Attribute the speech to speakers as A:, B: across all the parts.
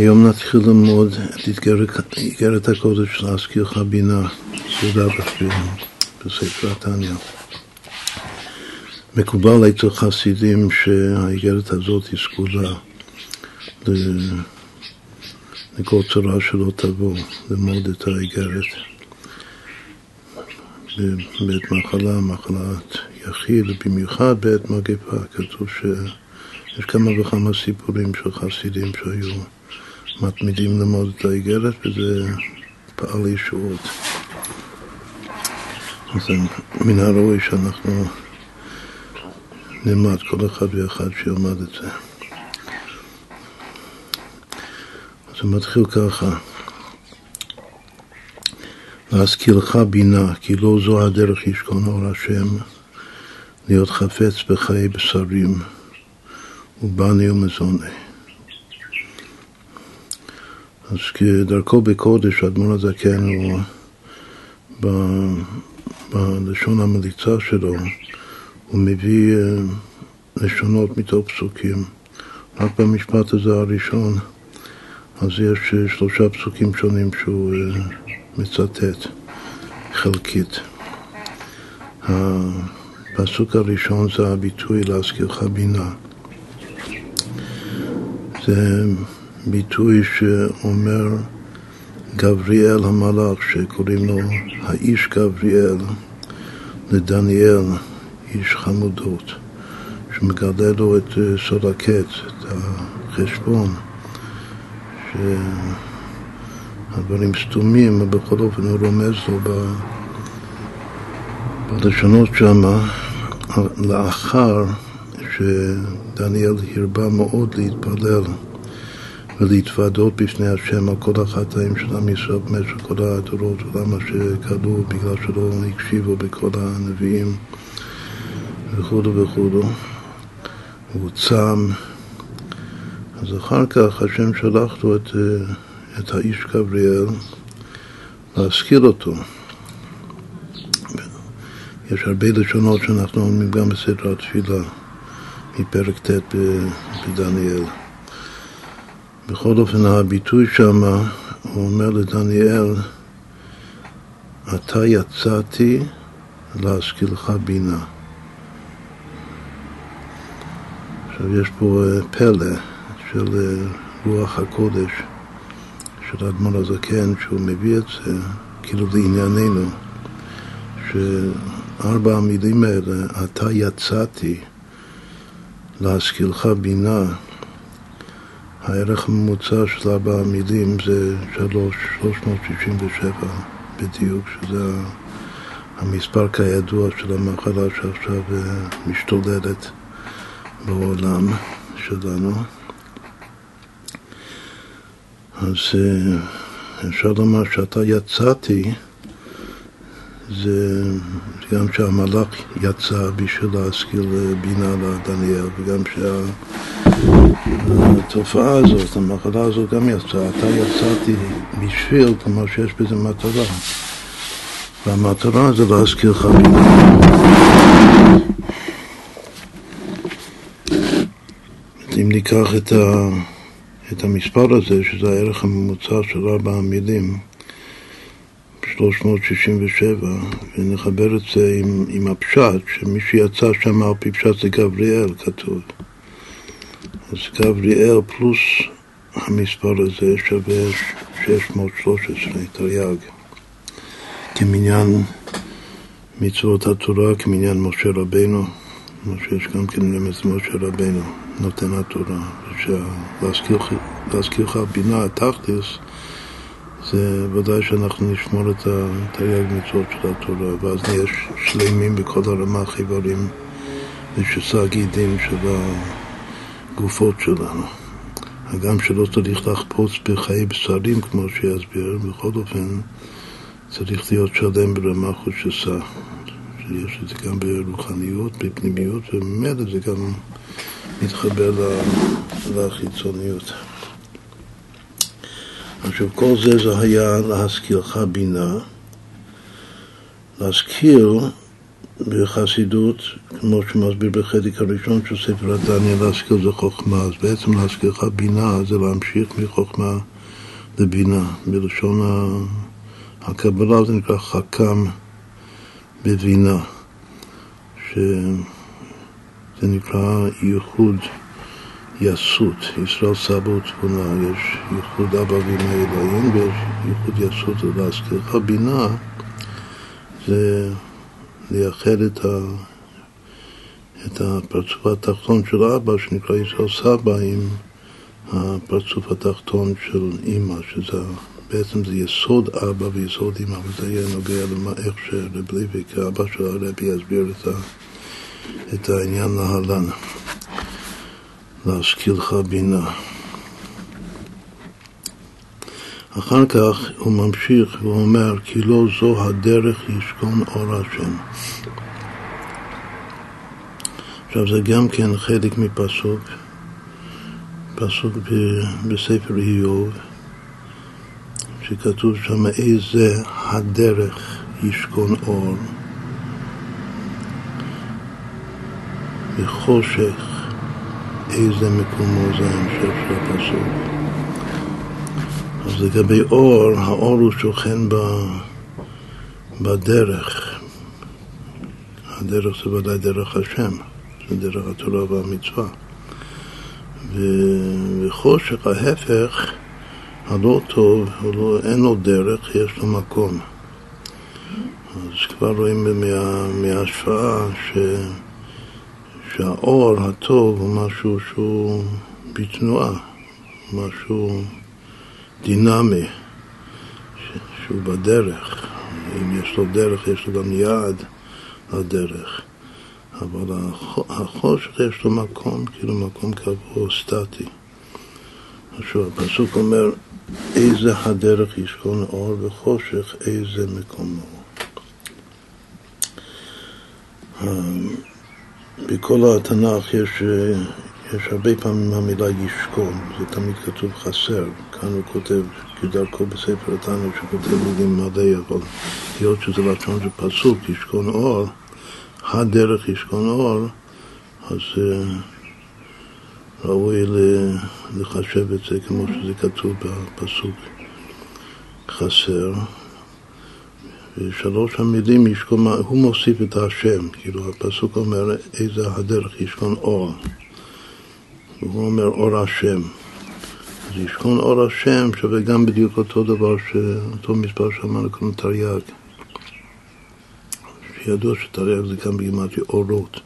A: היום נתחיל ללמוד את איגרת הקודש להזכירך בינה, סעודה בספר התניא. מקובל אצל חסידים שהאיגרת הזאת היא סגולה לכל צורה שלא תבוא, ללמוד את האיגרת. בעת מחלה, מחלת יחיד, במיוחד בעת מגפה, כתוב שיש כמה וכמה סיפורים של חסידים שהיו מתמידים ללמוד את האיגרת וזה פעל ישועות. אז מן הראוי שאנחנו נלמד כל אחד ואחד שילמד את זה. זה מתחיל ככה להזכירך בינה, כי לא זו הדרך ישכון אור השם, להיות חפץ בחיי בשרים ובני ומזוני. אז כדרכו בקודש, האדמון הזקן הוא ב, בלשון המליצה שלו, הוא מביא אה, לשונות מתוך פסוקים. רק במשפט הזה הראשון, אז יש אה, שלושה פסוקים שונים שהוא אה, מצטט חלקית. הפסוק הראשון זה הביטוי להזכירך בינה. זה ביטוי שאומר גבריאל המלאך, שקוראים לו האיש גבריאל, לדניאל, איש חמודות, שמגלה לו את אה, סוד הקץ, את החשבון, שהדברים סתומים, אבל בכל אופן הוא רומז לו בלשונות שמה, לאחר שדניאל הרבה מאוד להתפלל. ולהתוודות בפני השם על כל החטאים של עם ישראל במשך כל הדורות ולמה שקדו בגלל שלא הקשיבו בכל הנביאים וכו' וכו'. הוא צם. אז אחר כך השם שלח לו את, את האיש גבריאל להזכיר אותו. יש הרבה לשונות שאנחנו אומרים גם בסדר התפילה מפרק ט' בדניאל. בכל אופן, הביטוי שם, הוא אומר לדניאל, אתה יצאתי להשכילך בינה. עכשיו, יש פה אה, פלא של אה, רוח הקודש, של האדמון הזקן, שהוא מביא את זה, כאילו לענייננו, שארבע המילים האלה, אתה יצאתי להשכילך בינה, הערך הממוצע של ארבע המילים זה 367 בדיוק, שזה המספר כידוע של המחלה שעכשיו אה, משתוללת בעולם שלנו. אז אה, אפשר לומר שאתה יצאתי, זה גם שהמלאך יצא בשביל להשכיל בינה לדניאל, וגם שה... התופעה הזאת, המחלה הזאת גם יצאה. אתה יצאתי בשביל, כלומר שיש בזה מטרה. והמטרה זה להזכיר לך אם ניקח את, ה, את המספר הזה, שזה הערך הממוצע של ארבע המילים, 367, ונחבר את זה עם, עם הפשט, שמי שיצא שם על פי פשט זה גבריאל, כתוב. אז גבריאל פלוס המספר הזה שווה 613 תרי"ג. כמניין מצוות התורה, כמניין משה רבנו, כמו שיש גם כן רמז משה רבנו, נותן התורה. להזכירך בינה, התכלס, זה ודאי שאנחנו נשמור את התרי"ג מצוות של התורה, ואז נהיה שלמים בכל הרמ"ח איברים ושסה גידים של. הגופות שלנו. הגם שלא צריך לחפוץ בחיי בשרים, כמו שיסביר, בכל אופן צריך להיות שלם ברמה חושסה. שיש את זה גם ברוחניות, בפנימיות, וממילא זה גם מתחבר לחיצוניות. עכשיו, כל זה זה היה להזכירך בינה. להזכיר בחסידות, כמו שמסביר בחלק הראשון של ספר הדניה, להשכיל זה חוכמה, אז בעצם להשכיל לך בינה זה להמשיך מחוכמה לבינה. בלשון הקבלה זה נקרא חכם בבינה, שזה נקרא ייחוד יסות, ישראל סבא ותבונה, יש ייחוד אבא ואמא אלוהים ויש ייחוד יסות להזכירך בינה זה לייחד את, ה, את הפרצוף התחתון של אבא שנקרא ישראל סבא עם הפרצוף התחתון של אימא, שזה בעצם זה יסוד אבא ויסוד אימא, וזה יהיה נוגע למה איך שרב לוי, כאבא של הרבי, יסביר את, ה, את העניין להלן. להשכילך בינה. אחר כך הוא ממשיך ואומר כי לא זו הדרך ישכון אור השם. עכשיו זה גם כן חלק מפסוק, פסוק בספר איוב, שכתוב שם איזה הדרך ישכון אור וחושך איזה מקומו זה ההמשך של הפסוק. אז לגבי אור, האור הוא שוכן ב, בדרך. הדרך זה ודאי דרך השם, זה דרך התורה והמצווה. ו, וחושך, ההפך, הלא טוב, לא, אין לו דרך, יש לו מקום. אז כבר רואים מה, מההשפעה ש... שהאור הטוב הוא משהו שהוא בתנועה, משהו דינמי, שהוא בדרך. אם יש לו דרך, יש לו גם יעד לדרך. אבל החושך יש לו מקום, כאילו מקום קבוע, סטטי. עכשיו, הפסוק אומר, איזה הדרך ישכון אור וחושך, איזה מקומו. בכל התנ"ך יש, יש הרבה פעמים המילה ישכון, זה תמיד כתוב חסר. כאן הוא כותב, כדרכו בספר התנ"ך, שכותב מילים מלא, אבל היות שזה לשון של פסוק, ישכון אור, הדרך ישכון אור, אז uh, ראוי לחשב את זה כמו שזה כתוב בפסוק חסר. ושלוש המילים ישכון, הוא מוסיף את השם, כאילו הפסוק אומר איזה הדרך ישכון אור, והוא אומר אור השם. אז ישכון אור השם שווה גם בדיוק אותו דבר, אותו מספר שאמרנו קודם תרי"ג. שידוע שתרי"ג זה גם בגימטרי אורות.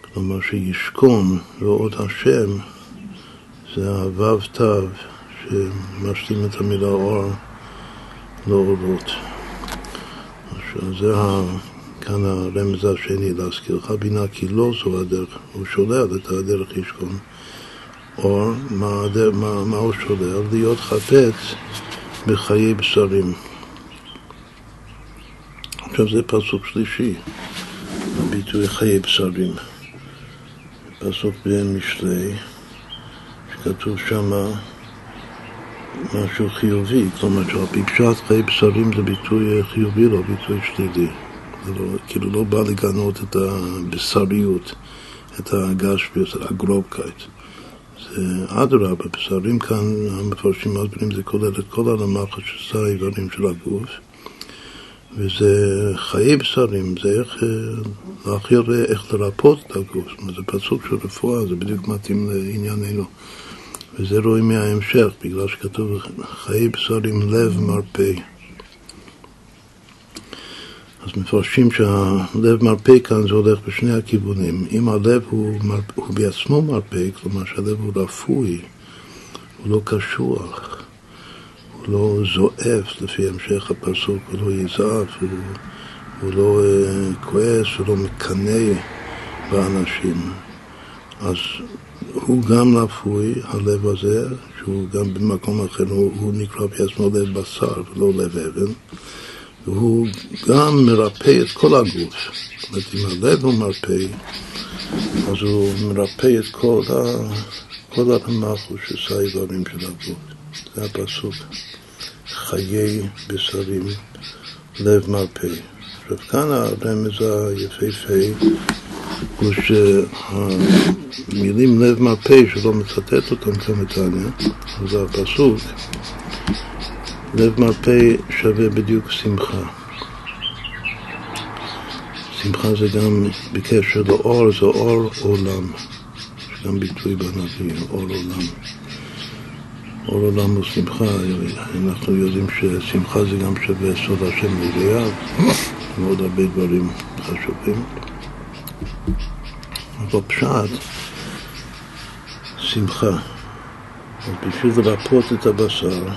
A: כלומר שישכון ועוד השם זה הו"ו תו שמשלים את המילה אור לאורות. עכשיו זה כאן הרמז השני, להזכירך בינה כי לא זו הדרך, הוא שולל את הדרך ישכון. או מה, מה, מה הוא שולל? להיות חפץ בחיי בשרים. עכשיו זה פסוק שלישי, הביטוי חיי בשרים. פסוק במשלי, שכתוב שמה משהו חיובי, כלומר שעל פי פשט חיי בשרים זה ביטוי חיובי, לא ביטוי שלילי. לא, כאילו לא בא לגנות את הבשריות, את הגשפיות, הגרובקייט. זה אדרבה, בשרים כאן, המפרשים מסבירים, זה כולל את כל הרמ"ח שזה האיברים של הגוף. וזה חיי בשרים, זה איך להכיר איך לרפות את הגוף. זאת אומרת, זה פסוק של רפואה, זה בדיוק מתאים לענייננו. וזה רואים מההמשך, בגלל שכתוב חיי בשרים לב מרפא. אז מפרשים שהלב מרפא כאן זה הולך בשני הכיוונים. אם הלב הוא, מר... הוא בעצמו מרפא, כלומר שהלב הוא רפוי, הוא לא קשוח, הוא לא זועף לפי המשך הפסוק, הוא לא יזעף, הוא, הוא לא uh, כועס, הוא לא מקנא באנשים. אז הוא גם רפוי, הלב הזה, שהוא גם במקום אחר, הוא, הוא נקרא בעצמו לב בשר ולא לב אבן, והוא גם מרפא את כל הגוף. זאת אומרת, אם הלב הוא מרפא, אז הוא מרפא את כל, ה, כל הרמחו שעשה איברים של הגוף. זה הפסוק. חיי בשרים, לב מרפא. וכאן הרמז היפהפה הוא שהמילים לב מהפה שלא מצטט אותם כאן בתניא, זה הפסוק, לב מהפה שווה בדיוק שמחה. שמחה זה גם בקשר לאור, זה אור עולם. יש גם ביטוי בנביא, אור עולם. אור עולם הוא שמחה, אנחנו יודעים ששמחה זה גם שווה סוד השם מזויף, ועוד הרבה דברים חשובים. אבל פשט, שמחה. בשביל לרפות את הבשר,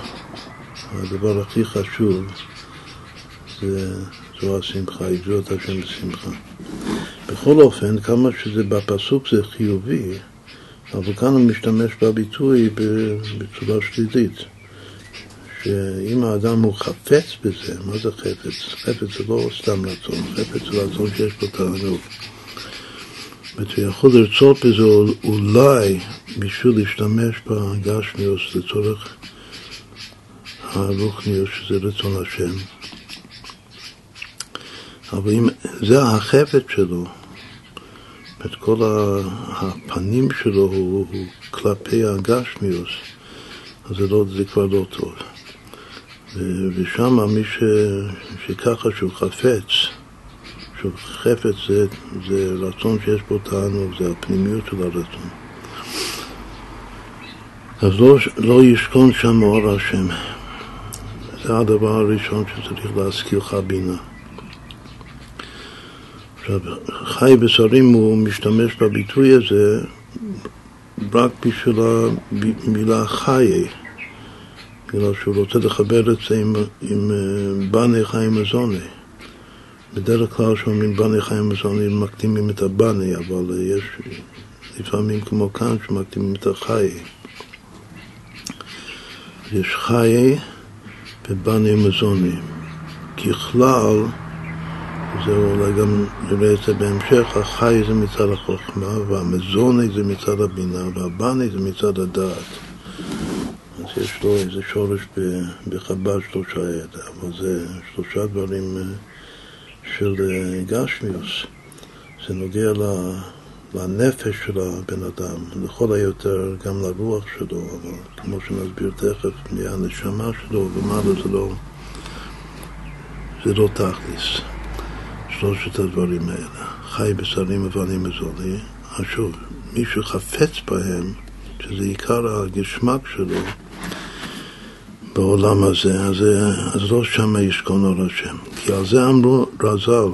A: הדבר הכי חשוב זה, זו השמחה, יגזור את השם בשמחה. בכל אופן, כמה שזה בפסוק זה חיובי, אבל כאן הוא משתמש בביטוי בצורה שלילית. שאם האדם הוא חפץ בזה, מה זה חפץ? חפץ זה לא סתם רצון, חפץ זה רצון שיש בו תענוג. זאת יכול לרצות בזה אולי בשביל להשתמש בגשמיוס לצורך הרוחניוס, שזה רצון השם. אבל אם זה החפץ שלו, את כל הפנים שלו הוא, הוא כלפי הגשמיוס, אז זה, לא, זה כבר לא טוב. ושם מי ש, שככה שהוא חפץ, שהוא חפץ זה, זה רצון שיש בו תענוג, זה הפנימיות של הרצון. אז לא, לא ישכון שם אור השם. זה הדבר הראשון שצריך להזכיר לך בינה. עכשיו, חי בשרים הוא משתמש בביטוי הזה רק בשביל המילה חיי, בגלל שהוא רוצה לחבר את זה עם, עם אה, בני חיים מזוני. בדרך כלל כשאומרים בני חיים מזוני מקדימים את הבני, אבל יש לפעמים כמו כאן שמקדימים את החיי. יש חיי ובני מזוני. ככלל, זה אולי גם נראה את זה בהמשך, החי זה מצד החוכמה, והמזוני זה מצד הבינה, והבני זה מצד הדעת. אז יש לו איזה שורש בחב"ד שלושה ידע, אבל זה שלושה דברים אה, של אה, גשמיוס. זה נוגע לנפש של הבן אדם, לכל היותר גם לרוח שלו, אבל כמו שנסביר תכף, מהנשמה שלו ומעלה זה לא, זה לא תכליס. שלושת הדברים האלה, חי בשרים אבנים מזולי, אז שוב, מי שחפץ בהם, שזה עיקר הגשמק שלו בעולם הזה, אז, אז לא שם ישכון אור השם. כי על זה אמרו רז"ל,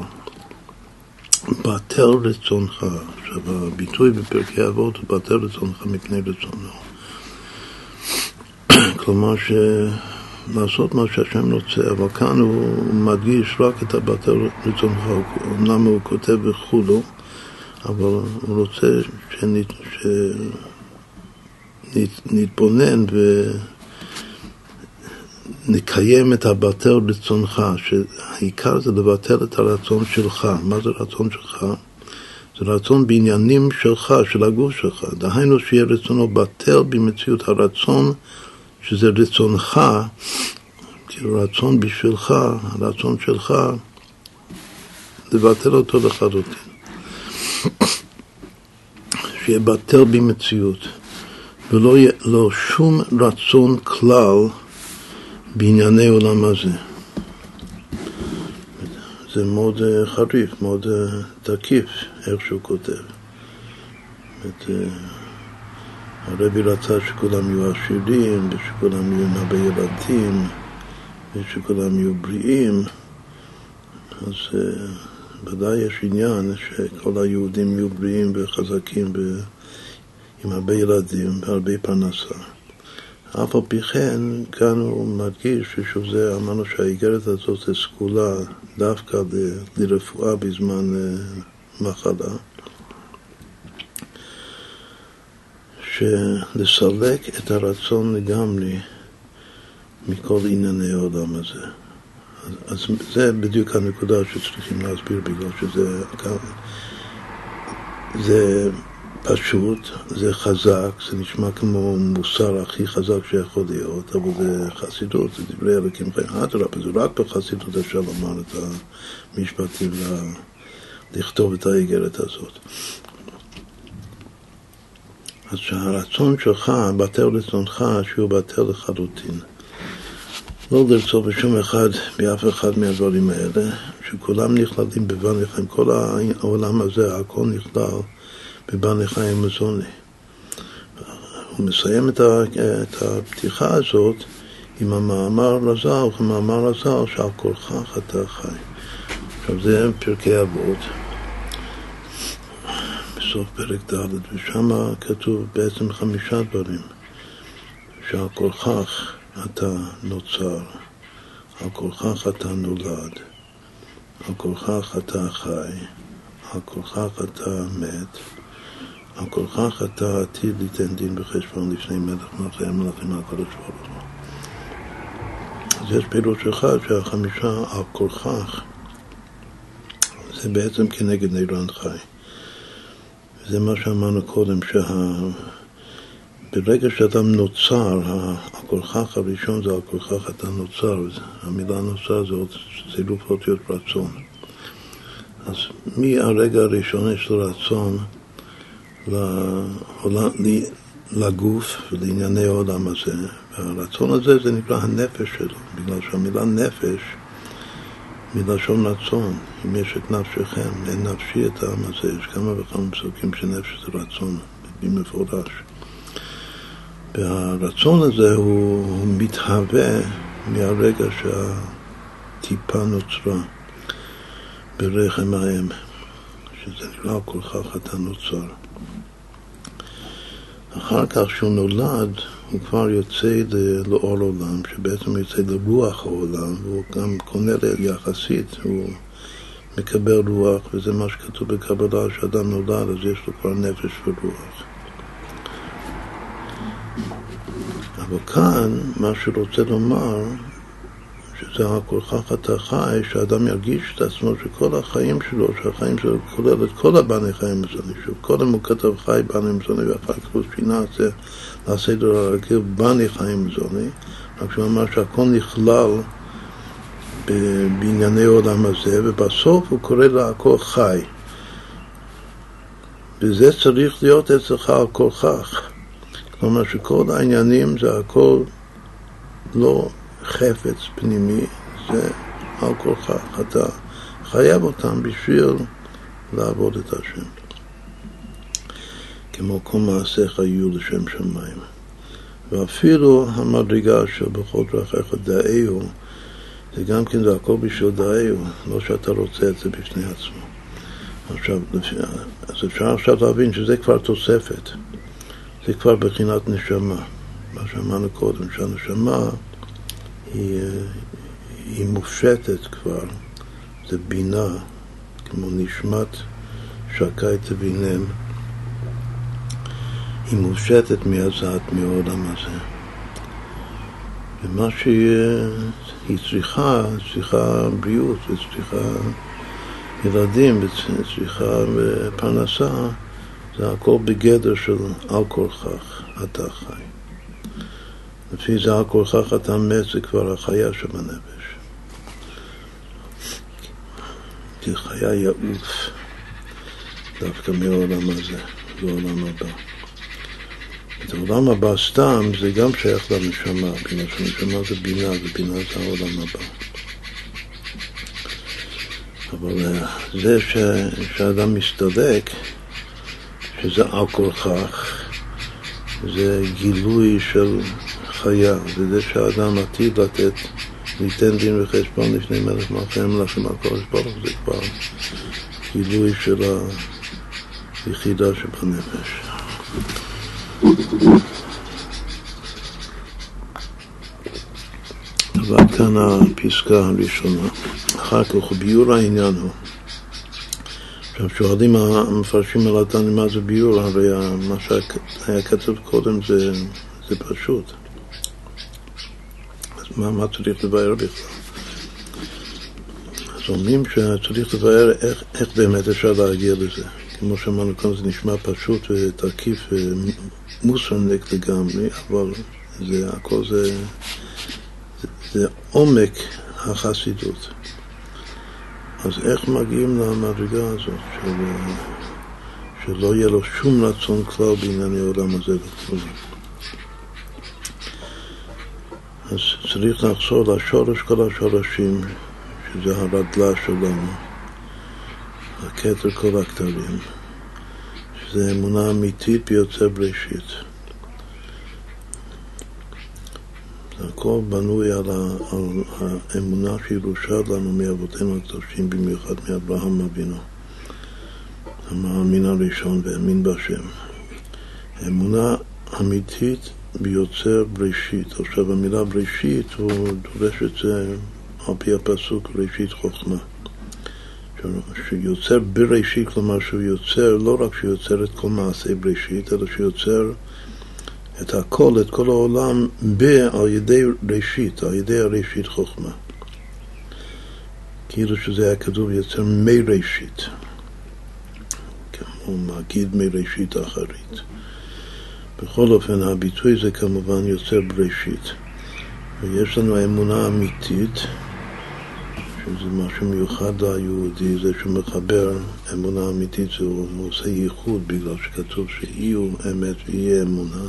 A: בטל רצונך. עכשיו, הביטוי בפרקי אבות הוא בטל רצונך מפני רצונו. כלומר ש... לעשות מה שהשם רוצה, אבל כאן הוא מדגיש רק את הבטל רצונך, אמנם הוא כותב וכולו, אבל הוא רוצה שנתבונן ונקיים את הבטל רצונך, שהעיקר זה לבטל את הרצון שלך. מה זה רצון שלך? זה רצון בעניינים שלך, של הגוף שלך. דהיינו שיהיה רצונו בטל במציאות הרצון שזה רצונך, כאילו רצון בשבילך, הרצון שלך, לבטל אותו לחלוטין. שיהיה בטל במציאות, ולא יהיה לו שום רצון כלל בענייני עולם הזה. זה מאוד אה, חריף, מאוד אה, תקיף, איך שהוא כותב. את, אה, הרבי רצה שכולם יהיו עשירים, ושכולם יהיו הרבה ילדים, ושכולם יהיו בריאים, אז ודאי יש עניין שכל היהודים יהיו בריאים וחזקים ו... עם הרבה ילדים והרבה פרנסה. אף על פי כן, כאן הוא מדגיש, ששוב זה, אמרנו שהאיגרת הזאת זה סגולה דווקא לרפואה בזמן uh, מחלה. שלסלק את הרצון לגמרי מכל ענייני העולם הזה. אז, אז זה בדיוק הנקודה שצריכים להסביר, בגלל שזה זה פשוט, זה חזק, זה נשמע כמו מוסר הכי חזק שיכול להיות, אבל זה חסידות, זה דברי אלוקים חיים. אדרבה, זה רק בחסידות אפשר לומר את המשפטים, לכתוב את האיגרת הזאת. אז שהרצון שלך, בטל רצונך, שהוא בטל לחלוטין. לא לרצות בשום אחד, באף אחד מהדברים האלה, שכולם נכללים בבני חיים, כל העולם הזה, הכל נכלל בבני חיים מזוני. הוא מסיים את, הפתיחה הזאת עם המאמר לזר, וכמאמר לזר שעל כורכך אתה חי. עכשיו זה פרקי אבות, בסוף פרק ד', ושם כתוב בעצם חמישה דברים, שעל כורכך אתה נוצר, על כורכך אתה נולד, על כורכך אתה חי, על כורכך אתה מת, על כורכך אתה עתיד ליתן דין וחשבון לפני מלך מלכי המלכים הקדוש ברוך הוא. אז יש פירוש אחד שהחמישה על כורכך זה בעצם כנגד נירן חי. זה מה שאמרנו קודם, שה... ברגע שאדם נוצר, הכורכך הראשון זה הכורכך אתה נוצר, המילה נוצר זה עוד צילוף אותיות רצון. אז מהרגע הראשון יש לו רצון לגוף ולענייני העולם הזה, והרצון הזה זה נקרא הנפש שלו, בגלל שהמילה נפש מלשון רצון, אם יש את נפשכם, אין נפשי את העם הזה, יש כמה וכמה פסוקים שנפש זה רצון, במפורש. והרצון הזה הוא, הוא מתהווה מהרגע שהטיפה נוצרה ברחם האם, שזה נראה כל כך אתה נוצר. אחר כך כשהוא נולד, הוא כבר יוצא לאור עולם, שבעצם יוצא לרוח העולם, והוא גם קונה יחסית, הוא מקבל רוח, וזה מה שכתוב בקבלה, שאדם נולד, אז יש לו כבר נפש ורוח. אבל כאן, מה שרוצה לומר, שזה הכורכך אתה חי, שאדם ירגיש את עצמו שכל החיים שלו, שהחיים שלו כולל את כל הבני חיים מזוני, שקודם הוא כתב חי בני מזוני ואחר כך הוא שינה את זה לסדר הרגיל בני חיים מזוני, רק שהוא אמר שהכל נכלל בענייני העולם הזה, ובסוף הוא קורא להכל חי. וזה צריך להיות אצלך על כורכך. כלומר שכל העניינים זה הכל לא חפץ פנימי, זה על כורכך, אתה חייב אותם בשביל לעבוד את השם. כמו כל מעשיך יהיו לשם שמיים. ואפילו המדרגה של בכל דרכיך דאהו, זה גם כן זה הכל בשביל דאהו, לא שאתה רוצה את זה בפני עצמו. עכשיו, אז אפשר עכשיו להבין שזה כבר תוספת, זה כבר בחינת נשמה, מה שאמרנו קודם, שהנשמה היא, היא מופשטת כבר, זה בינה, כמו נשמת שקי תבינם, היא מופשטת מהזעת מהעולם הזה. ומה שהיא צריכה, צריכה בריאות וצריכה ילדים וצריכה פרנסה, זה הכל בגדר של על כורכך אתה חי. לפי זה על כורכך אתה מת זה כבר החיה שבנפש. כי חיה יעוף דווקא מהעולם הזה לעולם הבא. את העולם הבא סתם זה גם שייך לנשמה, בגלל שנשמה זה בינה, ובינה זה העולם הבא. אבל אה, זה ש, שאדם מסתדק, שזה על כורכך, זה גילוי של חיה, וזה שהאדם עתיד לתת, ניתן דין וחשבון לפני מלך מלכי המלכים הקודש ברוך זה כבר גילוי של היחידה שבנפש. ועד כאן הפסקה הראשונה. אחר כך ביור העניין הוא. עכשיו שואלים המפרשים על התניא מה זה ביור, הרי מה שהיה כתוב קודם זה, זה פשוט. מה, מה צריך לבאר בכלל? אז אומרים שצריך לבאר איך, איך באמת אפשר להגיע לזה. כמו שאמרנו כאן, זה נשמע פשוט ותקיף ומוסרנק לגמרי, אבל זה הכל זה, זה, זה עומק החסידות. אז איך מגיעים למדרגה הזאת של, שלא יהיה לו שום רצון כלל בענייני העולם הזה וכו'. אז צריך לחזור לשורש כל השורשים, שזה הרדלה שלנו, הכתר כל הכתרים, שזה אמונה אמיתית ביוצא בראשית. הכל בנוי על, האמונה שירושה לנו מאבותינו הקדושים, במיוחד מאברהם אבינו. המאמין הראשון והאמין בהשם. אמונה אמיתית ביוצר בראשית. עכשיו המילה בראשית הוא דורש את זה על פי הפסוק ראשית חוכמה. שיוצר בראשית, כלומר שהוא יוצר, לא רק שיוצר את כל מעשי בראשית, אלא שיוצר את הכל, את כל העולם, ב- על ידי ראשית, על ידי הראשית חוכמה. כאילו שזה היה כתוב יוצר מראשית, כמו מגיד מראשית אחרית. בכל אופן, הביטוי זה כמובן יוצר בראשית. ויש לנו אמונה אמיתית, שזה משהו מיוחד ליהודי, זה שהוא מחבר אמונה אמיתית, זה הוא עושה ייחוד בגלל שכתוב שיהיו אמת ויהיה אמונה.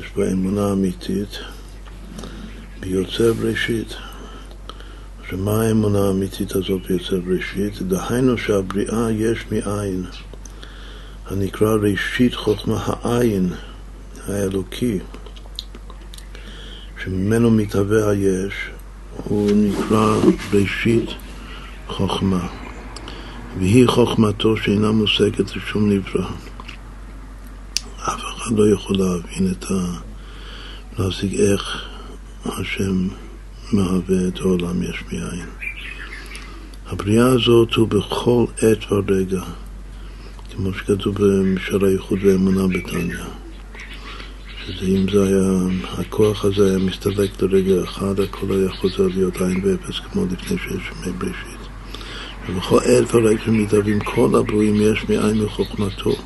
A: יש בה אמונה אמיתית ביוצר בראשית. שמה האמונה האמיתית הזאת ביוצר בראשית? דהיינו שהבריאה יש מאין, הנקרא ראשית חוכמה העין האלוקי, שממנו מתהווה היש, הוא נקרא ראשית חוכמה, והיא חוכמתו שאינה מושגת לשום נברא. אף אחד לא יכול להבין את ה... להשיג איך השם מהווה את העולם יש מאין. הבריאה הזאת הוא בכל עת ורגע, כמו שכתוב במשל האיחוד והאמונה בתניא. שזה אם זה היה, הכוח הזה היה מסתלק לרגע אחד, הכל היה חוזר להיות עין ואפס כמו לפני שיש ימי בראשית. ובכל עת ורגע שמתהווים כל הברואים יש מאין מחוכמתו.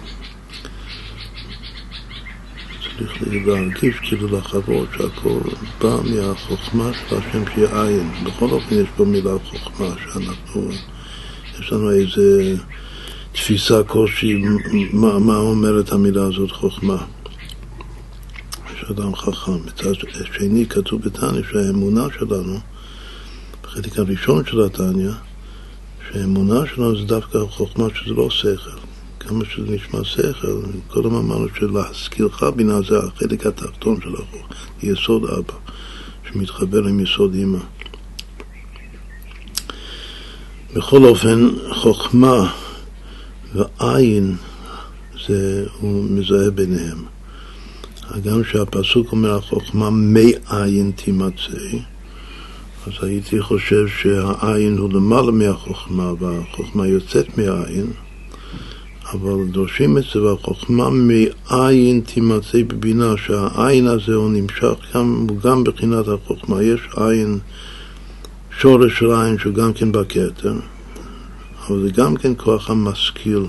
A: צריך להרגיש כאילו לחוות שהכל בא מהחוכמה של השם שהיא עין. בכל אופן יש פה מילה חוכמה שאנחנו, יש לנו איזה תפיסה כלשהי, מה, מה אומרת המילה הזאת חוכמה. יש אדם חכם. מצד שני כתוב בתניא שהאמונה שלנו, בחלק הראשון של התניא, שהאמונה שלנו זה דווקא חוכמה שזה לא שכל. כמה שזה נשמע שכל, קודם אמרנו שלהשכילך בינה זה החלק התחתון של החוק, יסוד אבא, שמתחבר עם יסוד אמא. בכל אופן, חוכמה ועין, זה, הוא מזהה ביניהם. הגם שהפסוק אומר החוכמה מעין תימצא, אז הייתי חושב שהעין הוא למעלה מהחוכמה והחוכמה יוצאת מהעין, אבל דורשים את זה, והחוכמה מעין תימצא בבינה, שהעין הזה הוא נמשך, גם, גם בחינת החוכמה. יש עין, שורש של עין שהוא גם כן בכתר, אבל זה גם כן כוח המשכיל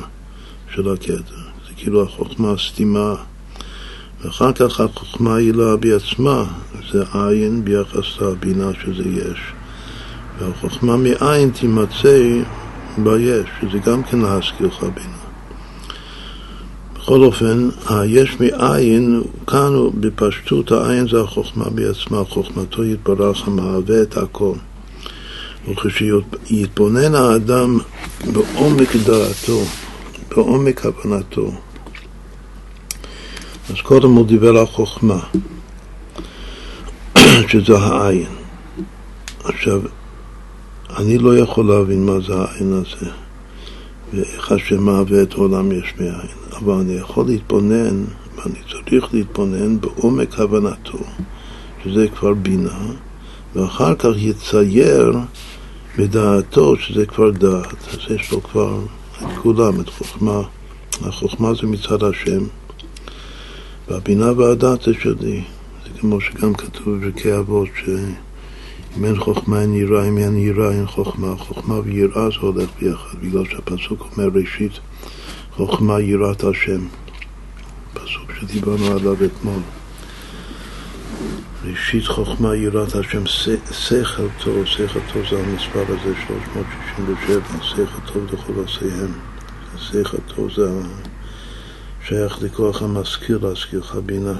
A: של הכתר. זה כאילו החוכמה הסתימה. ואחר כך החוכמה היא לה בעצמה, זה עין ביחס לבינה שזה יש. והחוכמה מעין תימצא ביש, שזה גם כן להשכילך בינה. בכל אופן, היש מאין, כאן בפשטות העין זה החוכמה בעצמה, חוכמתו יתברך המהווה את הכל. וכשיתבונן האדם בעומק דעתו, בעומק הבנתו, אז קודם הוא דיבר על חוכמה, שזה העין. עכשיו, אני לא יכול להבין מה זה העין הזה, ואיך השם מהווה את העולם יש מאין. אבל אני יכול להתבונן, ואני צריך להתבונן בעומק הבנתו, שזה כבר בינה, ואחר כך יצייר בדעתו, שזה כבר דעת. אז יש לו כבר את כולם, את חוכמה. החוכמה זה מצד השם, והבינה והדעת זה שלי. זה כמו שגם כתוב בפרקי אבות, אם אין חוכמה אין יראה, אם אין יראה אין חוכמה. חוכמה ויראה זה הולך ביחד, בגלל שהפסוק אומר ראשית חוכמה יראת השם. פסוק שדיברנו עליו אתמול. ראשית חוכמה יראת השם, שכל טוב, שכל טוב זה המספר הזה, 367, שכל טוב לכל עשיהם. שכל טוב זה שייך לכוח המשכיל להשכילך בינה.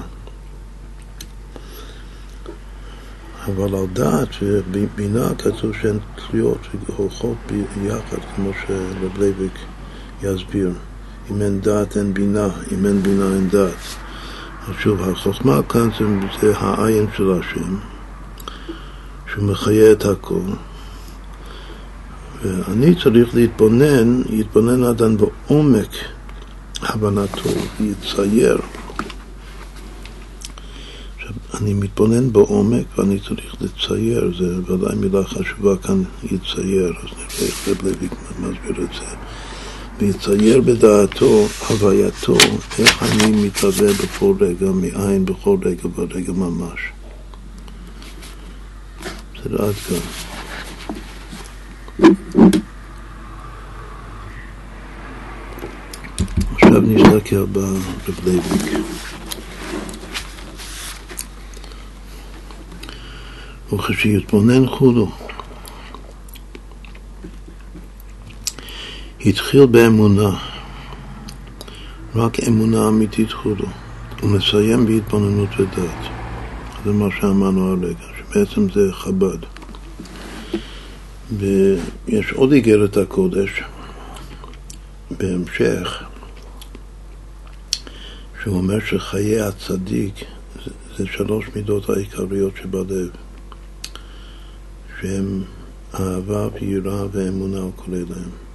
A: אבל על דעת ובינה כתוב שהן תלויות והולכות ביחד, כמו שרב לייביק יסביר. אם אין דעת אין בינה, אם אין בינה אין דעת. שוב, החוכמה כאן זה, זה העין של השם, שהוא מחיה את הכל. ואני צריך להתבונן, להתבונן אדם בעומק הבנתו, להצייר. אני מתבונן בעומק ואני צריך לצייר, זה ודאי מילה חשובה כאן, יצייר, אז נראה איך רב לוי מסביר את זה. ויצייר בדעתו, הווייתו, איך אני מתהווה בכל רגע, מאין בכל רגע ורגע ממש. בסדר, עד כאן. עכשיו נסתכל ברב לייביק. וכשיתבונן כולי התחיל באמונה, רק אמונה אמיתית כולי, ומסיים בהתבוננות ודעת. זה מה שאמרנו הרגע, שבעצם זה חב"ד. ויש עוד איגרת הקודש בהמשך, שהוא אומר שחיי הצדיק זה שלוש מידות העיקריות שבלב. שהם אהבה ויראה ואמונה כל אליהם.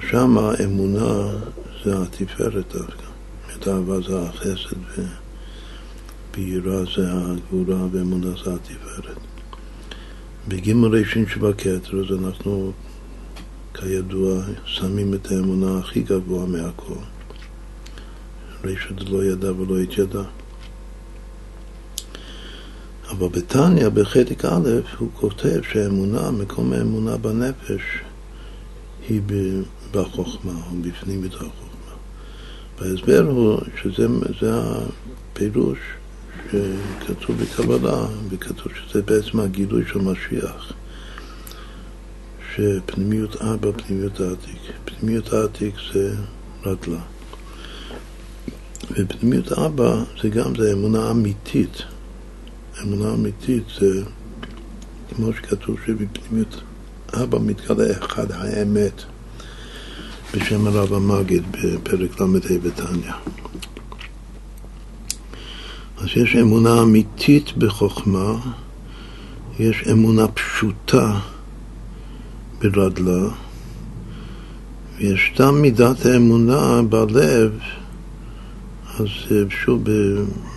A: שם האמונה זה התפארת דווקא. את אהבה זה החסד ויראה זה הגבורה ואמונה זה התפארת. בגימל ראשון שבכתר אז אנחנו כידוע שמים את האמונה הכי גבוה מהכל. רשת לא ידע ולא התיידע. אבל בתניא, בחלק א', הוא כותב שהאמונה, מקום האמונה בנפש, היא בחוכמה, או בפנים את החוכמה. וההסבר הוא שזה הפירוש שכתוב בקבלה, וכתוב שזה בעצם הגילוי של משיח. שפנימיות אבא, פנימיות העתיק. פנימיות העתיק זה רדלה. ופנימיות אבא זה גם, זה אמונה אמיתית. אמונה אמיתית זה כמו שכתוב שבפנימיות אבא מתגלה אחד האמת בשם הרב המגיד בפרק ל"ה בתניא. אז יש אמונה אמיתית בחוכמה, יש אמונה פשוטה ברדל"א, ויש גם מידת האמונה בלב, אז שוב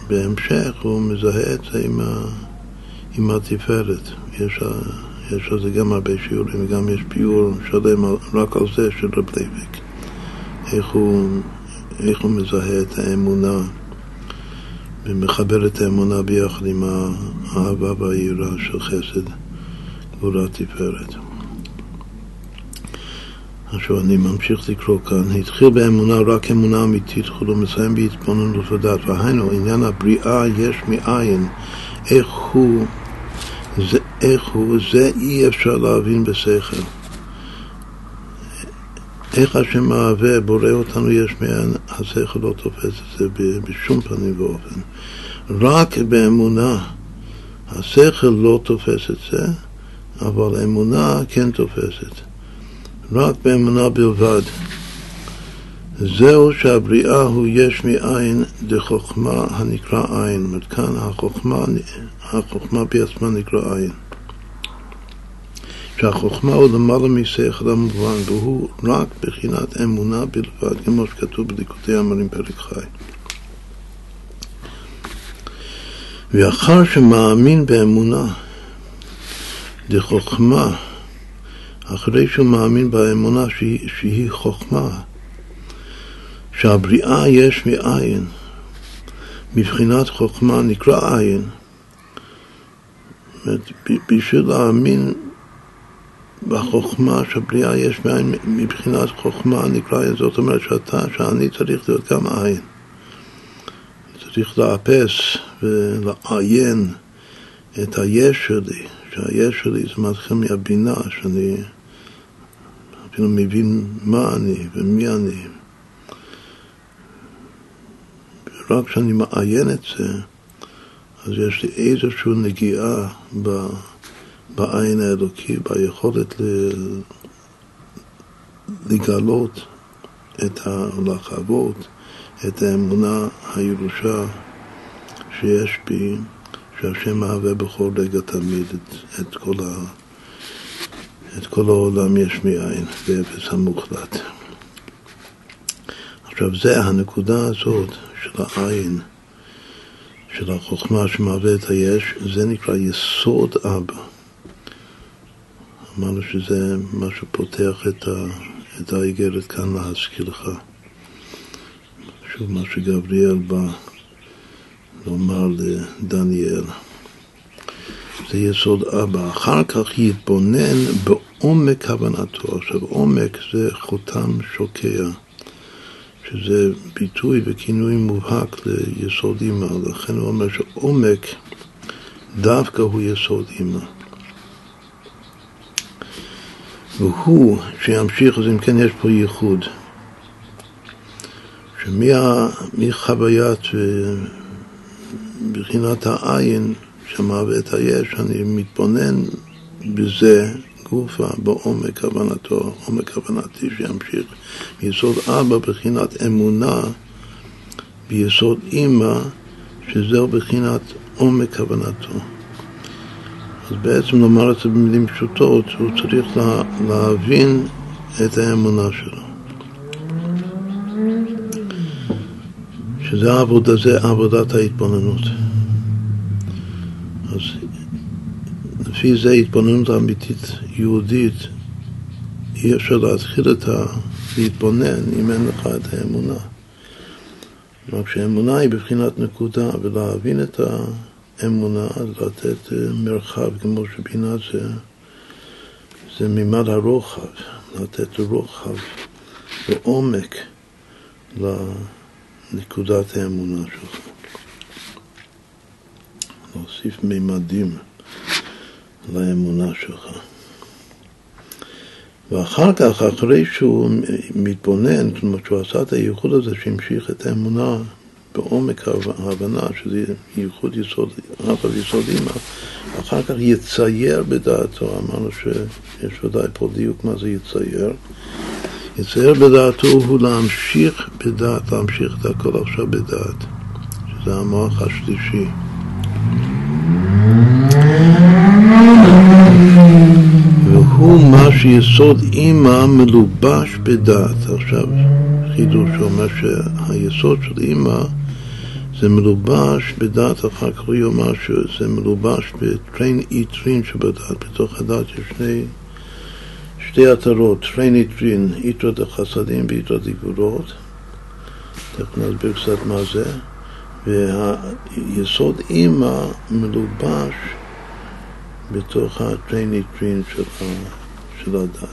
A: בהמשך הוא מזהה את זה עם, עם התפארת. יש, יש על זה גם הרבה שיעורים, וגם יש ביאור שלם רק על זה של רב לייביק. איך הוא, איך הוא מזהה את האמונה ומחבר את האמונה ביחד עם האהבה והיראה של חסד, גבורה תפארת. עכשיו אני ממשיך לקרוא כאן, התחיל באמונה רק אמונה אמיתית, חולו מסיים בהתבוננות ודעת, והיינו עניין הבריאה יש מאין, איך הוא, איך הוא, זה אי אפשר להבין בשכל. איך השם מהווה, בורא אותנו יש מאין, השכל לא תופס את זה בשום פנים ואופן. רק באמונה, השכל לא תופס את זה, אבל אמונה כן תופסת. רק באמונה בלבד. זהו שהבריאה הוא יש מאין דחוכמה הנקרא עין. כאן החוכמה, החוכמה בעצמה נקרא עין. שהחוכמה הוא למעלה משכל המובן, והוא רק בחינת אמונה בלבד, כמו שכתוב בליקוטי אמרים פרק חי. ואחר שמאמין באמונה דחוכמה אחרי שהוא מאמין באמונה שהיא, שהיא חוכמה, שהבריאה יש מאין, מבחינת חוכמה נקרא עין, בשביל להאמין בחוכמה שהבריאה יש מאין מבחינת חוכמה נקרא, זאת אומרת שאתה, שאני צריך להיות גם עין. צריך לאפס ולעיין את היש שלי, שהיש שלי זה מתחיל מהבינה, שאני אפילו מבין מה אני ומי אני. רק כשאני מעיין את זה, אז יש לי איזושהי נגיעה ב, בעין האלוקי, ביכולת ל, לגלות את הלחבות, את האמונה, הירושה שיש בי, שהשם מהווה בכל רגע תמיד את, את, כל, ה, את כל העולם יש מאין, באפס המוחלט. עכשיו זה הנקודה הזאת של העין, של החוכמה שמהווה את היש, זה נקרא יסוד אבא. אמרנו שזה מה שפותח את, האיגרת כאן להזכיר לך. שוב מה שגבריאל בא לומר לדניאל. זה יסוד אבא. אחר כך יתבונן בעומק כוונתו. עכשיו עומק זה חותם שוקע. שזה ביטוי וכינוי מובהק ליסוד אימא, לכן הוא אומר שעומק דווקא הוא יסוד אימא. והוא שימשיך, אז אם כן יש פה ייחוד, שמחוויית בחינת העין שמהווה את היש, אני מתבונן בזה גופה בעומק כוונתו, עומק כוונתי שימשיך מיסוד אבא בחינת אמונה, ביסוד אימא, שזהו בחינת עומק כוונתו. אז בעצם לומר את זה במילים פשוטות, הוא צריך לה, להבין את האמונה שלו. שזה העבודה, זה עבודת ההתבוננות. אז לפי זה התבוננות אמיתית יהודית, אי אפשר להתחיל את ה... להתבונן אם אין לך את האמונה. רק שהאמונה היא בבחינת נקודה, ולהבין את האמונה, אז לתת אה, מרחב, כמו שבינה זה, זה מימד הרוחב, לתת רוחב ועומק לנקודת האמונה שלך. להוסיף מימדים. לאמונה שלך. ואחר כך, אחרי שהוא מתבונן, זאת אומרת שהוא עשה את הייחוד הזה שהמשיך את האמונה בעומק ההבנה, שזה ייחוד יסוד, אבא ויסוד אימא, אחר כך יצייר בדעתו, אמרנו שיש ודאי פה דיוק מה זה יצייר, יצייר בדעתו הוא להמשיך בדעת, להמשיך את הכל עכשיו בדעת, שזה המוח השלישי. והוא מה שיסוד אימא מלובש בדעת. עכשיו חידוש שאומר שהיסוד של אימא זה מלובש בדעת, אחר כך הוא יאמר שזה מלובש בתרין עיטרין שבדעת. בתוך הדעת יש שני, שתי עטרות, תרין עיטרין, עטרות החסדים ועטרות הגבורות. תכף נסביר קצת מה זה. והיסוד אימא מלובש בתוך הטרייניטרין של, של הדת.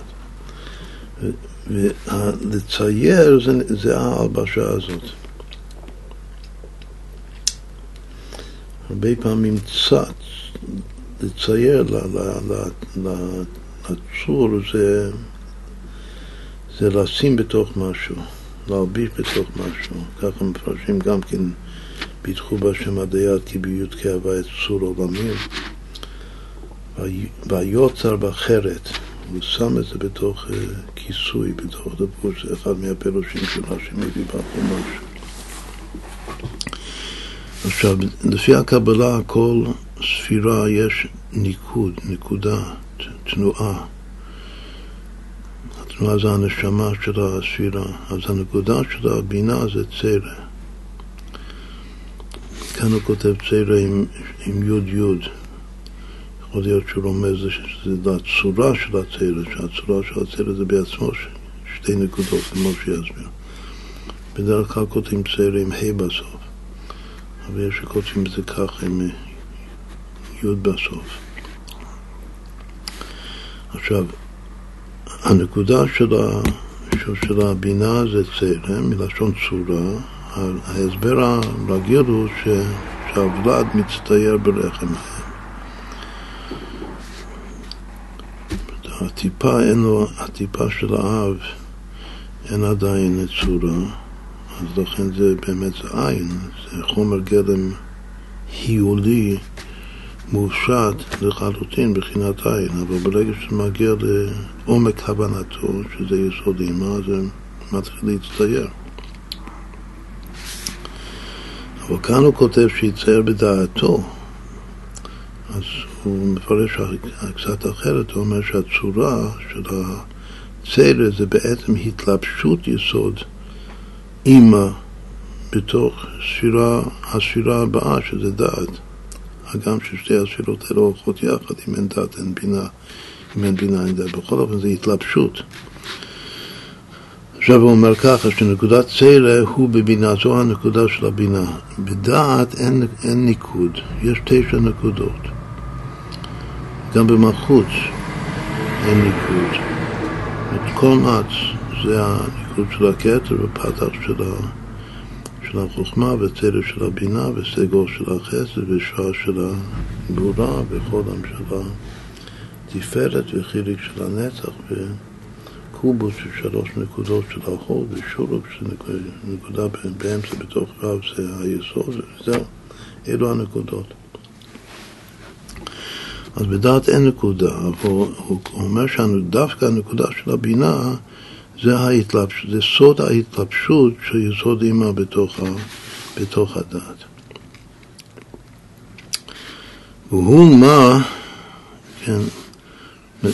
A: ולצייר זה, זה ההלבשה הזאת. הרבה פעמים צץ, לצייר לצור זה, זה לשים בתוך משהו, להלביש בתוך משהו. ככה מפרשים גם כן, פיתחו בשם הדיית כי ביות כאהבה את צור עולמים. ויוצר בחרת, הוא שם את זה בתוך uh, כיסוי, בתוך דבור, זה אחד מהפירושים של מה שמביא בחומש. עכשיו, לפי הקבלה, כל ספירה יש ניקוד, נקודה, תנועה. התנועה זה הנשמה של הספירה, אז הנקודה של הבינה זה צרע. כאן הוא כותב צרע עם, עם יוד יוד. יכול להיות שהוא רומז שזה הצורה של הצלע, שהצורה של הצלע זה בעצמו שתי נקודות, כמו שיסביר. בדרך כלל כותבים צלע עם ה' בסוף, אבל יש שכותבים את זה ככה עם י' בסוף. עכשיו, הנקודה של, ה, של הבינה זה צלם, מלשון צורה. ההסבר הרגיל הוא ש, שהוולד מצטייר ברחם הטיפה, אין לו, הטיפה של האב אין עדיין צורה, אז לכן זה באמת זה עין, זה חומר גלם היולי מושט לחלוטין בחינת עין, אבל ברגע שזה מגיע לעומק הבנתו, שזה יסוד אימה, זה מתחיל להצטייר. אבל כאן הוא כותב שיצייר בדעתו, אז הוא מפרש קצת אחרת, הוא אומר שהצורה של הצלע זה בעצם התלבשות יסוד אימא בתוך ספירה, הספירה הבאה, שזה דעת. הגם ששתי הספירות האלה הולכות יחד, אם אין דעת אין בינה, אם אין בינה אין דעת. בכל אופן זה התלבשות. עכשיו הוא אומר ככה, שנקודת צלע הוא בבינה, זו הנקודה של הבינה. בדעת אין, אין ניקוד, יש תשע נקודות. גם במלכות אין ניקוד. את כל מעץ זה הניקוד של הכתר ופתח של, ה, של החוכמה וצלע של הבינה וסגור של החסד ושעה של הגבורה וחולם של התפארת וחיליק של הנצח וקובוס של שלוש נקודות של החול ושורוק של נקודה באמצע בתוך רב זה היסוד וזהו, אלו הנקודות. אז בדעת אין נקודה, אבל הוא אומר שדווקא הנקודה של הבינה זה ההתלבשות, זה סוד ההתלבשות של יסוד אימה בתוך, בתוך הדעת. והוא מה, כן,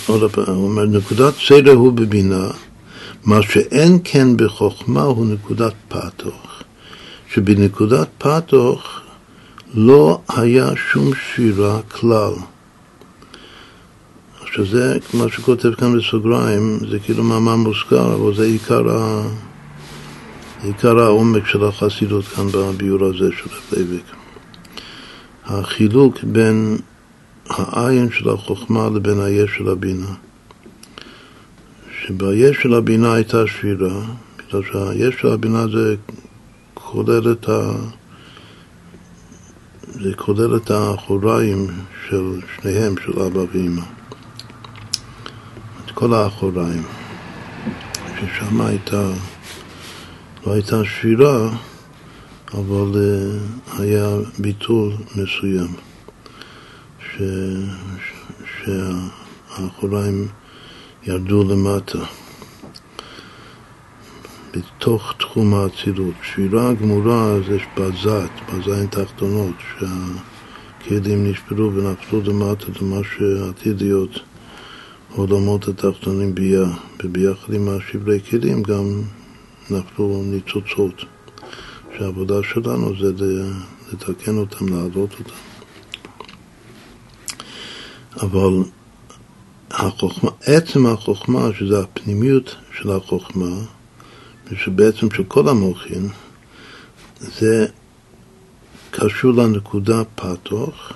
A: עוד פעם, הוא אומר, נקודת סדר הוא בבינה, מה שאין כן בחוכמה הוא נקודת פתוח. שבנקודת פתוח לא היה שום שבירה כלל. שזה, מה שכותב כאן בסוגריים, זה כאילו מאמר מוזכר, אבל זה עיקר, ה... עיקר העומק של החסידות כאן בביור הזה של הרב לייביק. החילוק בין האין של החוכמה לבין היש של הבינה. שביש של הבינה הייתה שבירה, בגלל שהיש של הבינה זה כולל את ה... זה כולל את האחוריים של שניהם, של אבא ואמא. כל האחוריים, ששם הייתה, לא הייתה שבירה, אבל uh, היה ביטול מסוים, ש, שהאחוריים ירדו למטה, בתוך תחום האצילות. שבירה גמורה זה בזת, בזין תחתונות, שהכלים נשברו ונפלו למטה למה שעתיד להיות העולמות התחתונים ביה, וביחד עם השברי כלים גם נפלו ניצוצות, שהעבודה שלנו זה לתקן אותם, להעלות אותם. אבל החוכמה, עצם החוכמה, שזה הפנימיות של החוכמה, ושבעצם של כל המוחין, זה קשור לנקודה פתוח,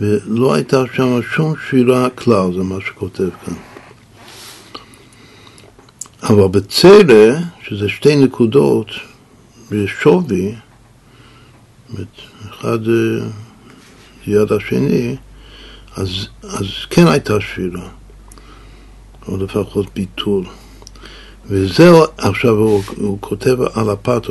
A: ולא הייתה שם שום שירה כלל, זה מה שכותב כאן. אבל בצלע, שזה שתי נקודות בשווי, אחד ליד השני, אז, אז כן הייתה שירה, או לפחות ביטול. וזהו, עכשיו הוא, הוא כותב על הפת,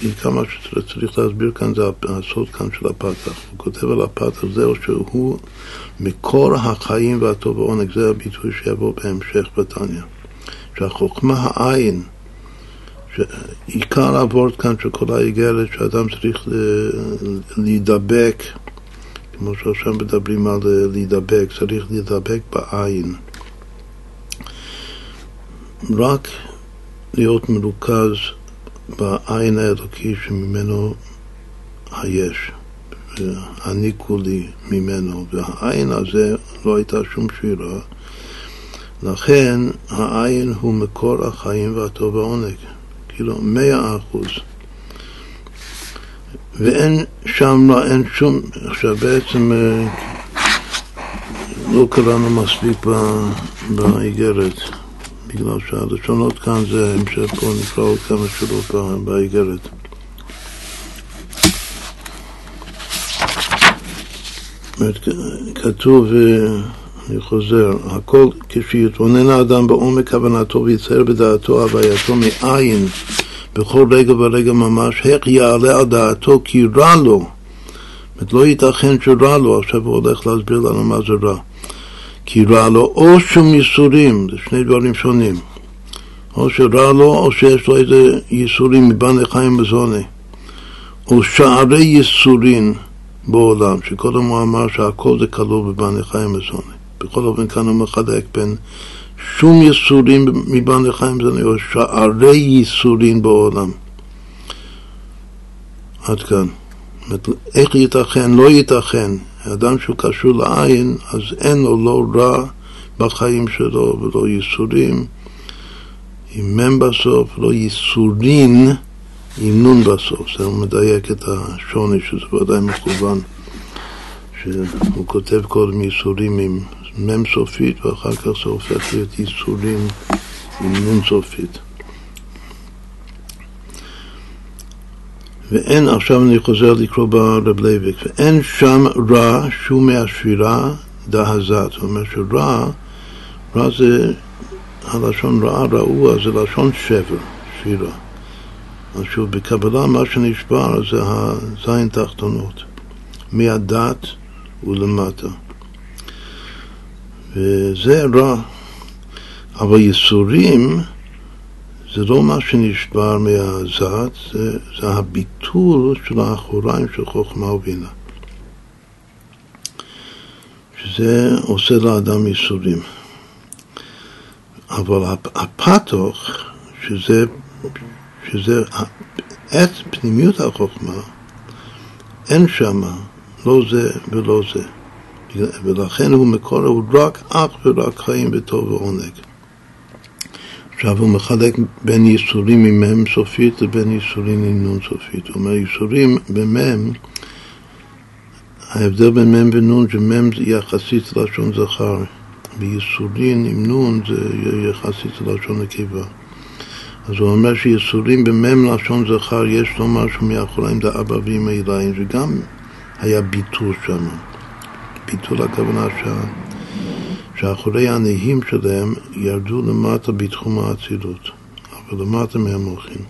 A: עיקר מה שצריך להסביר כאן זה הסוד כאן של הפתח. הוא כותב על הפתח, זהו שהוא מקור החיים והטוב והעונג, זה הביטוי שיבוא בהמשך בתניא. שהחוכמה העין, עיקר הוורד כאן של כל האיגרת, שאדם צריך להידבק, כמו שעכשיו מדברים על להידבק, צריך להידבק בעין. רק להיות מרוכז בעין האלוקי שממנו היש, העניקו לי ממנו, והעין הזה לא הייתה שום שירה, לכן העין הוא מקור החיים והטוב והעונג, כאילו מאה אחוז. ואין שם, לא, אין שום, עכשיו בעצם לא קראנו מספיק באיגרת, בגלל שהלשונות כאן זה המשך פה נקרא עוד כמה שורות באיגרת. כתוב, אני חוזר, הכל כשיתבונן האדם בעומק כוונתו ויצייר בדעתו הווייתו מאין בכל רגע ורגע ממש, איך יעלה על דעתו כי רע לו. זאת לא ייתכן שרע לו, עכשיו הוא הולך להסביר לנו מה זה רע. כי רע לו או שום ייסורים, זה שני דברים שונים. או שרע לו או שיש לו איזה ייסורים מבני חיים וזוני. או שערי ייסורים בעולם, שקודם הוא אמר שהכל זה כלול בבני חיים וזוני. בכל אופן כאן הוא מחלק בין שום ייסורים מבעלי חיים זה נראה שערי ייסורים בעולם. עד כאן. איך ייתכן? לא ייתכן. אדם שהוא קשור לעין, אז אין לו לא רע בחיים שלו ולא ייסורים עם מ' בסוף, לא ייסורין עם נון בסוף. זה מדייק את השוני שזה ודאי מכוון. שהוא כותב קודם ייסורים עם מ' סופית ואחר כך זה הופך להיות ייסורים עם נ' סופית. ואין, עכשיו אני חוזר לקרוא ברב לייביק, ואין שם רע שהוא מהשבירה דז"ת. זאת אומרת שרע, רע זה, הלשון רעה רעוע זה לשון שבר, שבירה. אז שוב, בקבלה מה שנשבר זה הזין תחתונות, מהדת ולמטה. וזה רע. אבל ייסורים זה לא מה שנשבר מהזת, זה, זה הביטול של האחוריים של חוכמה ובינה. שזה עושה לאדם ייסורים. אבל הפתוך, שזה, שזה את פנימיות החוכמה, אין שמה לא זה ולא זה. ולכן הוא מקור, הוא רק אך ורק חיים בטוב ועונג. עכשיו הוא מחלק בין ייסורים עם מ' סופית לבין ייסורים עם נ' סופית. הוא אומר ייסורים במ', ההבדל בין מ' ונ' שמ' זה יחסית ללשון זכר, וייסורים עם נ' זה יחסית ללשון נקבה. אז הוא אומר שייסורים במ' לשון זכר יש לו משהו מאחוריים דאבא ואמא אליים, שגם היה ביטול שם. ביטול הכוונה שה, שאחורי הנהים שלהם ירדו למטה בתחום האצילות, אבל למטה מהם הולכים.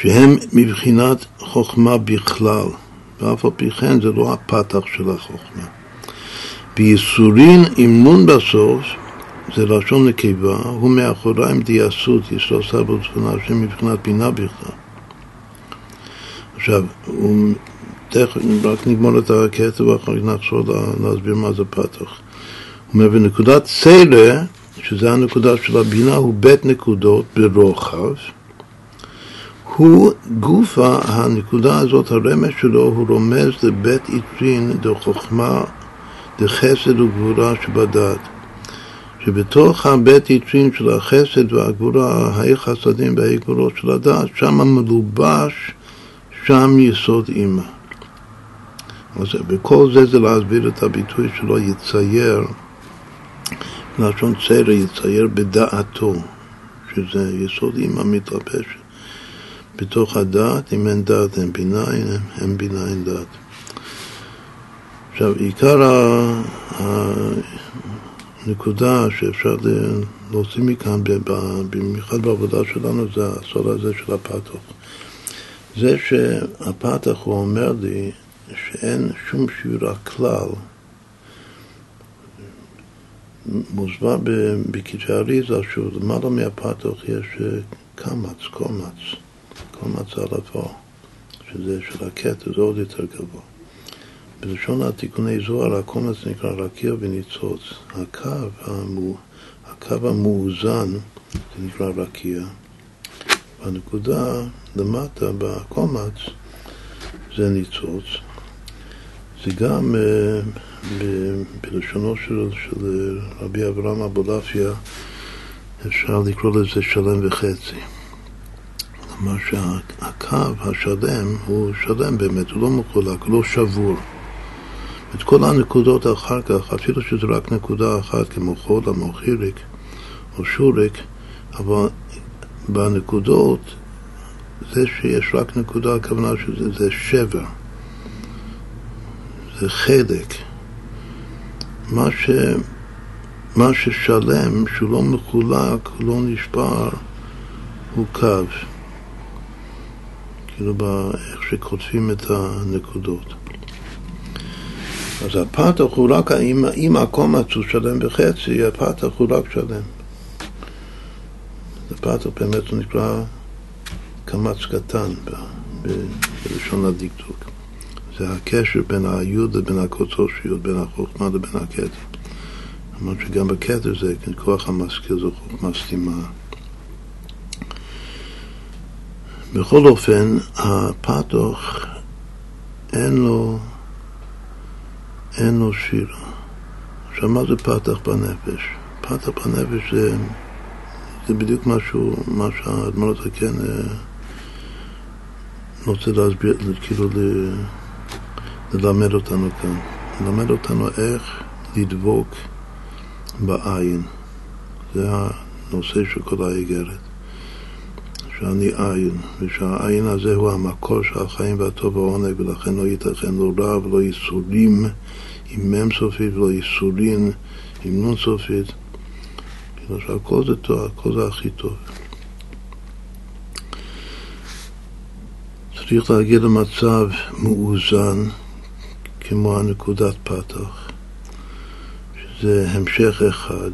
A: שהם מבחינת חוכמה בכלל, ואף על פי כן זה לא הפתח של החוכמה. בייסורין עם נון בסוף, זה לשון נקבה, הוא מאחוריים דיאסות, ישלו סבא וצפונה, שהם מבחינת בינה בכלל. עכשיו, הוא תכף רק נגמור את הקטע ואחר כך נחזור להסביר מה זה פתח. הוא אומר, ונקודת סלע, שזה הנקודה של הבינה, הוא בית נקודות ברוחב. הוא גופה, הנקודה הזאת, הרמז שלו, הוא רומז לבית עיטרין דחוכמה, דחסד וגבורה שבדעת. שבתוך הבית עיטרין של החסד והגבורה, ההי חסדים וההי גבורות של הדעת, שם מלובש, שם יסוד אימא. וכל זה זה להסביר את הביטוי שלו יצייר, לשון צייר יצייר בדעתו, שזה יסוד אימא מתלבשת. בתוך הדעת, אם אין דעת אין בינה, אין, אין בינה אין דעת. עכשיו, עיקר הנקודה שאפשר להוציא מכאן, במיוחד בעבודה שלנו, זה הסוד הזה של הפתח. זה שהפתח, הוא אומר לי, שאין שום שיעור הכלל. מוסבר בכתבי אריזה שלמעלה מהפתוח יש אה, קמץ, קומץ, קומץ עפר, שזה של הקטע, זה עוד יותר גבוה. בלשון התיקוני זוהר, הקומץ נקרא רקיע וניצוץ. הקו, המו, הקו המאוזן, זה נקרא רקיע. והנקודה למטה בקומץ זה ניצוץ. זה גם אה, בלשונו של, של רבי אברהם אבולעפיה אפשר לקרוא לזה שלם וחצי. כלומר שהקו השלם הוא שלם באמת, הוא לא מחולק, הוא לא שבור. את כל הנקודות אחר כך, אפילו שזה רק נקודה אחת, כמו חולה, או חיריק, או שוריק, אבל בנקודות, זה שיש רק נקודה, הכוונה שזה שבר, חלק. מה, ש, מה ששלם, שהוא לא מחולק, הוא לא נשבר, הוא קו. כאילו באיך שכותבים את הנקודות. אז הפתח הוא רק, אם, אם הכל מצאו שלם בחצי, הפתח הוא רק שלם. הפתח באמת הוא נקרא קמץ קטן בלשון הדקדוק. זה הקשר בין היוד לבין הקוצו של יוד, בין החוכמה לבין הכתר. למרות שגם בכתר זה כוח המשכיל זו חוכמה סתימה. בכל אופן, הפתוח אין לו, אין לו שירה. עכשיו, מה זה פתח בנפש? פתח בנפש זה, זה בדיוק משהו, מה שהאדמו"ר הזקן אה, רוצה להסביר, כאילו ללמד אותנו כאן. ללמד אותנו איך לדבוק בעין. זה הנושא של כל האיגרת. שאני עין, ושהעין הזה הוא המקור של החיים והטוב והעונג, ולכן לא ייתכן לא רע ולא ייסורים עם מ' סופית ולא ייסורין עם נ' סופית. כאילו שהכל זה טוב, הכל זה הכי טוב. צריך להגיע למצב מאוזן כמו הנקודת פתח, שזה המשך אחד.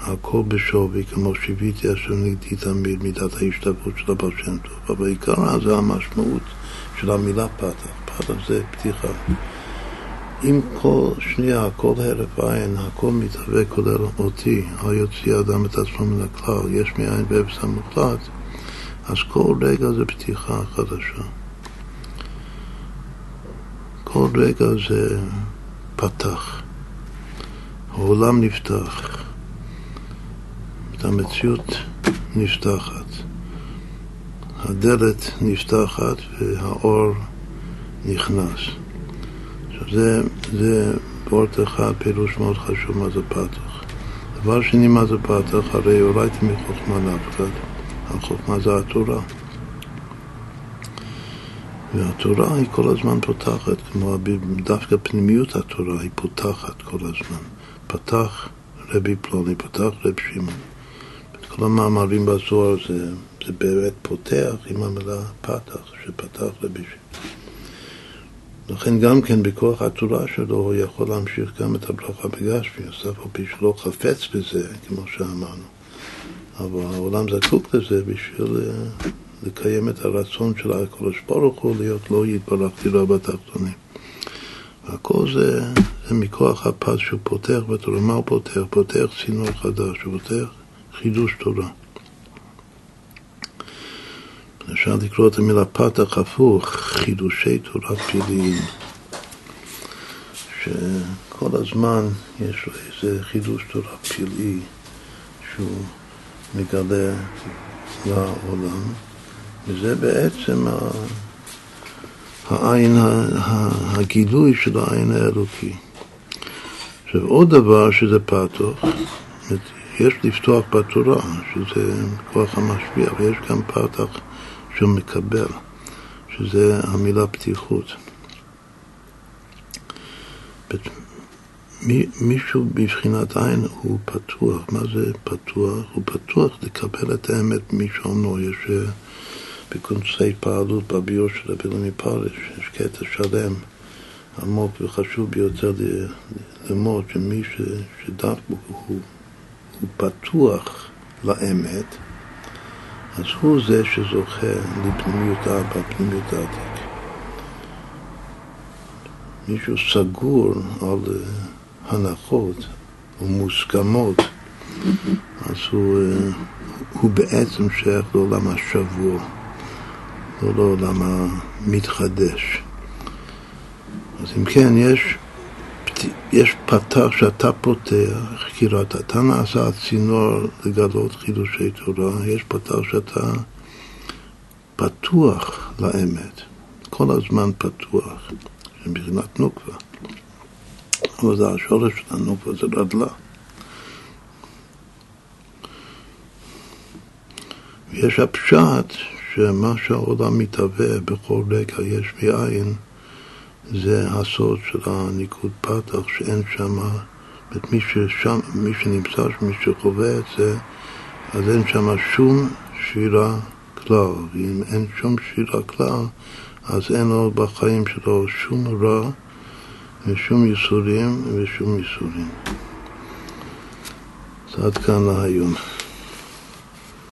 A: הכל בשווי, כמו שיוויתי אשר נגדי תמיד מידת ההשתתפות של הבעל שם טוב. אבל עיקרה זה המשמעות של המילה פתח. פתח זה פתיחה. אם כל שנייה, כל הרף עין, הכל מתהווה כולל אותי, היוציא האדם את עצמו מן הכלל, יש מאין באפס המוחלט, אז כל רגע זה פתיחה חדשה. כל רגע זה פתח. העולם נפתח. המציאות נפתחת. הדלת נפתחת והאור נכנס. עכשיו זה, זה וורט אחד, פירוש מאוד חשוב מה זה פתח. דבר שני, מה זה פתח? הרי אורייתי מחוכמה נפקד. החוכמה זה התורה. והתורה היא כל הזמן פותחת, כמו דווקא פנימיות התורה היא פותחת כל הזמן. פתח רבי פלוני, פתח רבי שמעון. כל המאמרים בזוהר זה, זה באמת פותח עם המילה פתח, שפתח לבישול. לכן גם כן בכוח התורה שלו הוא יכול להמשיך גם את הברכה בגשמי, אף על פי שלא חפץ בזה, כמו שאמרנו. אבל העולם זקוק לזה בשביל אה, לקיים את הרצון של הקדוש ברוך הוא להיות לא יתברך דירה בתחתונים. והכל זה, זה מכוח הפז שהוא פותח בתורה. מה הוא פותח? פותח צינור חדש, הוא פותח חידוש תורה. אפשר לקרוא את המילה פתח הפוך, חידושי תורה פליליים, שכל הזמן יש לו איזה חידוש תורה פלאי שהוא מגלה לעולם, וזה בעצם העין, הגילוי של העין האלוקי. עכשיו עוד דבר שזה פתוח, יש לפתוח בתורה, שזה כוח המשפיע, ויש גם פתח שהוא מקבל, שזה המילה פתיחות. מישהו בבחינת עין הוא פתוח. מה זה פתוח? הוא פתוח לקבל את האמת משונו. יש אה, בקונצי פעלות בביור של רבי פרש, יש קטע שלם, עמוק וחשוב ביותר ללמוד שמי שדף בו הוא הוא פתוח לאמת, אז הוא זה שזוכה לפנימיות אבא, פנימיות העתיק. מישהו סגור על הנחות ומוסכמות, אז הוא, הוא בעצם שייך לעולם השבוע, לא לעולם המתחדש. אז אם כן, יש יש פתח שאתה פותח, כאילו אתה נעשה הצינור לגלות חידושי תורה, יש פתח שאתה פתוח לאמת, כל הזמן פתוח, מבחינת נוקבה. אבל זה השורש של הנופה, זה רדלה. ויש הפשט שמה שהעולם מתהווה בכל רגע יש מאין זה הסוד של הניקוד פתח שאין שם, מי, ששם, מי שנמצא, מי שחווה את זה, אז אין שם שום שירה כלל, ואם אין שום שירה כלל, אז אין לו בחיים שלו שום רע ושום ייסורים ושום ייסורים. אז עד כאן להיום.